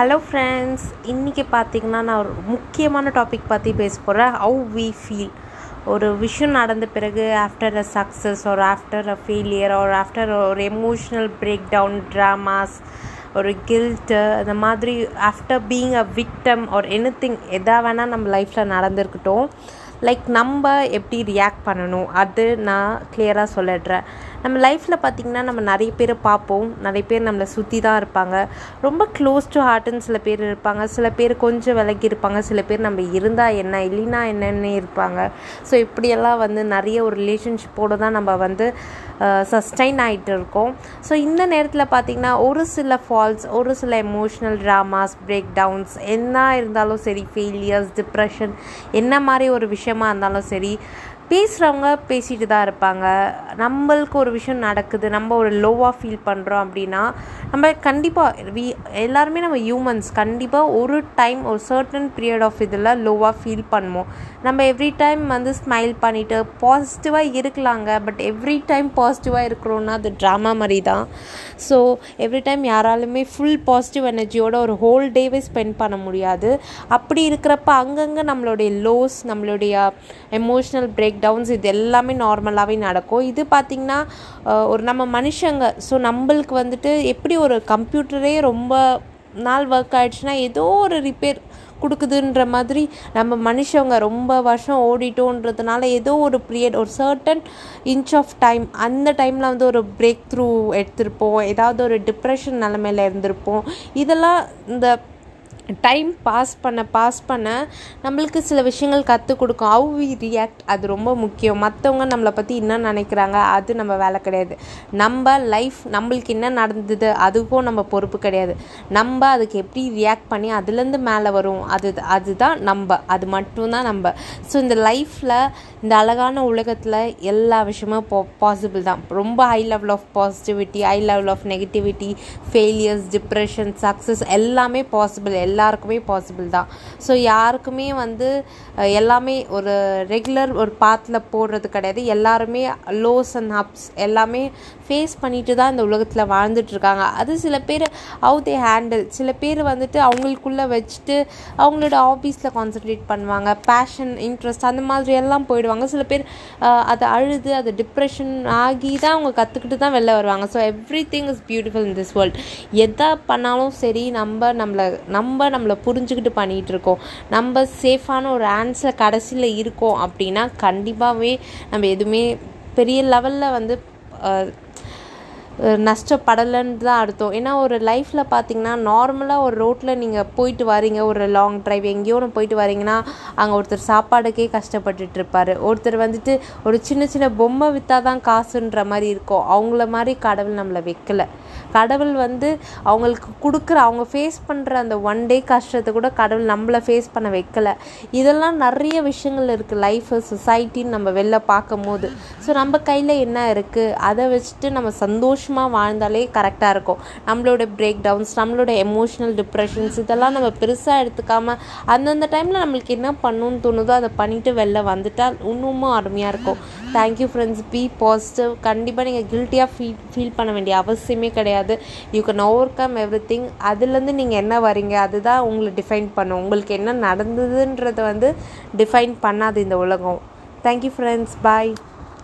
Hello friends இன்றைக்கி பார்த்தீங்கன்னா நான் ஒரு முக்கியமான டாபிக் பற்றி பேச போகிறேன் ஹவு வி ஃபீல் ஒரு விஷயம் நடந்த பிறகு ஆஃப்டர் அ சக்ஸஸ் ஒரு ஆஃப்டர் அ ஃபெயிலியர் ஒரு ஆஃப்டர் ஒரு எமோஷ்னல் பிரேக் டவுன் ட்ராமாஸ் ஒரு கில்ட்டு அந்த மாதிரி ஆஃப்டர் பீங் அ விக்டம் ஒரு எனி திங் எதாக வேணால் நம்ம லைஃப்பில் நடந்திருக்கட்டும். லைக் நம்ம எப்படி ரியாக்ட் பண்ணணும்? அது நான் கிளியராக சொல்லிடுறேன். நம்ம லைஃப்பில் பார்த்திங்கன்னா நம்ம நிறைய பேர் பார்ப்போம். நிறைய பேர் நம்மளை சுற்றி தான் இருப்பாங்க. ரொம்ப க்ளோஸ் டு ஹார்ட்டுன்னு சில பேர் இருப்பாங்க. சில பேர் கொஞ்சம் விலகி இருப்பாங்க. சில பேர் நம்ம இருந்தால் என்ன இல்லைனா என்னன்னு இருப்பாங்க. ஸோ இப்படியெல்லாம் வந்து நிறைய ஒரு ரிலேஷன்ஷிப்போடு தான் நம்ம வந்து சஸ்டைன் ஆகிட்டு இருக்கோம். ஸோ இந்த நேரத்தில் பார்த்திங்கன்னா ஒரு சில ஃபால்ஸ் ஒரு சில எமோஷ்னல் ட்ராமாஸ் பிரேக் டவுன்ஸ் என்ன இருந்தாலும் சரி ஃபெயிலியர்ஸ் டிப்ரெஷன் என்ன மாதிரி ஒரு விஷயமா இருந்தாலும் சரி பேசுகிறவங்க பேசிட்டு தான் இருப்பாங்க. நம்மளுக்கு ஒரு விஷயம் நடக்குது நம்ம ஒரு லோவாக ஃபீல் பண்ணுறோம் அப்படின்னா நம்ம கண்டிப்பாக வி எல்லாருமே நம்ம ஹியூமன்ஸ் கண்டிப்பாக ஒரு டைம் ஒரு சர்டன் பீரியட் ஆஃப் இதில் லோவாக ஃபீல் பண்ணுவோம். நம்ம எவ்ரி டைம் வந்து ஸ்மைல் பண்ணிவிட்டு பாசிட்டிவாக இருக்கலாங்க பட் எவ்ரி டைம் பாசிட்டிவாக இருக்கிறோன்னா அது ட்ராமா மாதிரி தான். ஸோ எவ்ரி டைம் யாராலுமே ஃபுல் பாசிட்டிவ் எனர்ஜியோட ஒரு ஹோல் டேவே ஸ்பெண்ட் பண்ண முடியாது. அப்படி இருக்கிறப்ப அங்கங்கே நம்மளுடைய லோஸ் நம்மளுடைய எமோஷ்னல் பிரேக் டவுன்ஸ் இது எல்லாமே நார்மலாகவே நடக்கும். இது பார்த்திங்கன்னா ஒரு நம்ம மனுஷங்க ஸோ நம்மளுக்கு வந்துட்டு எப்படி ஒரு கம்ப்யூட்டரே ரொம்ப நாள் ஒர்க் ஆகிடுச்சுன்னா ஏதோ ஒரு ரிப்பேர் கொடுக்குதுன்ற மாதிரி நம்ம மனுஷங்க ரொம்ப வருஷம் ஓடிட்டோன்றதுனால ஏதோ ஒரு பீரியட் ஒரு சர்டன் இன்ச் ஆஃப் டைம் அந்த டைமில் வந்து ஒரு பிரேக் த்ரூ எடுத்திருப்போம். ஏதாவது ஒரு டிப்ரெஷன் நிலமையில இருந்திருப்போம். இதெல்லாம் இந்த டைம் பாஸ் பண்ண பாஸ் பண்ண நம்மளுக்கு சில விஷயங்கள் கற்றுக் கொடுக்கும். ஹவு வி ரியாக்ட் அது ரொம்ப முக்கியம். மற்றவங்க நம்மளை பற்றி என்ன நினைக்கிறாங்க அது நம்ம வேலை கிடையாது. நம்ம லைஃப் நம்மளுக்கு என்ன நடந்தது அதுக்கும் நம்ம பொறுப்பு கிடையாது. நம்ம அதுக்கு எப்படி ரியாக்ட் பண்ணி அதுலேருந்து மேலே வரும்? அது அதுதான் நம்ம. அது மட்டும்தான் நம்ம. ஸோ இந்த லைஃப்பில் இந்த அழகான உலகத்தில் எல்லா விஷயமும் பா பாசிபிள் தான். ரொம்ப high level of positivity high level of negativity failures depression success எல்லாமே பாசிபிள் எல்லாருக்குமே பாசிபிள் தான். ஸோ யாருக்குமே வந்து எல்லாமே ஒரு ரெகுலர் ஒரு பாத்தில் போடுறது கிடையாது. எல்லாருமே லோஸ் அண்ட் அப்ஸ் எல்லாமே ஃபேஸ் பண்ணிட்டு தான் இந்த உலகத்தில் வாழ்ந்துட்டுருக்காங்க அது சில பேர் ஹவு தே ஹேண்டில் சில பேர் வந்துட்டு அவங்களுக்குள்ளே வச்சுட்டு அவங்களோட ஆஃபீஸில் கான்சன்ட்ரேட் பண்ணுவாங்க. பேஷன் இன்ட்ரெஸ்ட் அந்த மாதிரி எல்லாம் போயிடுவாங்க. சில பேர் அதை அழுது அது டிப்ரெஷன் ஆகி தான் அவங்க கற்றுக்கிட்டு தான் வெளில வருவாங்க. So everything is beautiful in this world எதை பண்ணாலும் சரி நம்ம நம்மளை நம்ம நம்மளை புரிஞ்சுக்கிட்டு பண்ணிகிட்டு இருக்கோம் நம்ம சேஃபான ஒரு ஆன்சர் கடைசியில் இருக்கோம் அப்படின்னா கண்டிப்பாகவே நம்ம எதுவுமே பெரிய லெவலில் வந்து நஷ்டப்படலைன்னு தான் அர்த்தம். ஏன்னா ஒரு லைஃப்பில் பார்த்தீங்கன்னா நார்மலாக ஒரு ரோட்டில் நீங்கள் போயிட்டு வரீங்க. ஒரு லாங் ட்ரைவ் எங்கேயோ ஒன்று போயிட்டு வரீங்கன்னா அங்கே ஒருத்தர் சாப்பாடுக்கே கஷ்டப்பட்டுட்டு இருப்பார் ஒருத்தர் வந்துட்டு ஒரு சின்ன சின்ன பொம்மை விற்றா தான் காசுன்ற மாதிரி இருக்கும். அவங்கள மாதிரி கடவுள் நம்மளை வைக்கலை. கடவுள் வந்து அவங்களுக்கு கொடுக்குற அவங்க ஃபேஸ் பண்ணுற அந்த ஒன் டே கஷ்டத்தை கூட கடவுள் நம்மளை ஃபேஸ் பண்ண வைக்கலை. இதெல்லாம் நிறைய விஷயங்கள் இருக்குது லைஃபு சொசைட்டின்னு நம்ம வெளில பார்க்கும் போது ஸோ நம்ம கையில் என்ன இருக்குது அதை வச்சுட்டு நம்ம சந்தோஷமாக வாழ்ந்தாலே கரெக்டாக இருக்கும். நம்மளோட பிரேக் டவுன்ஸ் நம்மளோட எமோஷ்னல் டிப்ரெஷன்ஸ் இதெல்லாம் நம்ம பெருசாக எடுத்துக்காமல் அந்தந்த டைமில் நம்மளுக்கு என்ன பண்ணணும்னு தோணுதோ அதை பண்ணிவிட்டு வெளில வந்துட்டால் இன்னமும் அருமையாக இருக்கும். தேங்க்யூ ஃப்ரெண்ட்ஸ் பி பாசிட்டிவ் கண்டிப்பாக நீங்கள் கில்ட்டியாக ஃபீல் ஃபீல் பண்ண வேண்டிய அவசியமே கிடையாது. You can overcome everything அதுலேருந்து நீங்கள் என்ன வரீங்க? அதுதான் உங்களை டிஃபைன் பண்ணும். உங்களுக்கு என்ன நடந்ததுன்றதை வந்து டிஃபைன் பண்ணாது இந்த உலகம். Thank you friends bye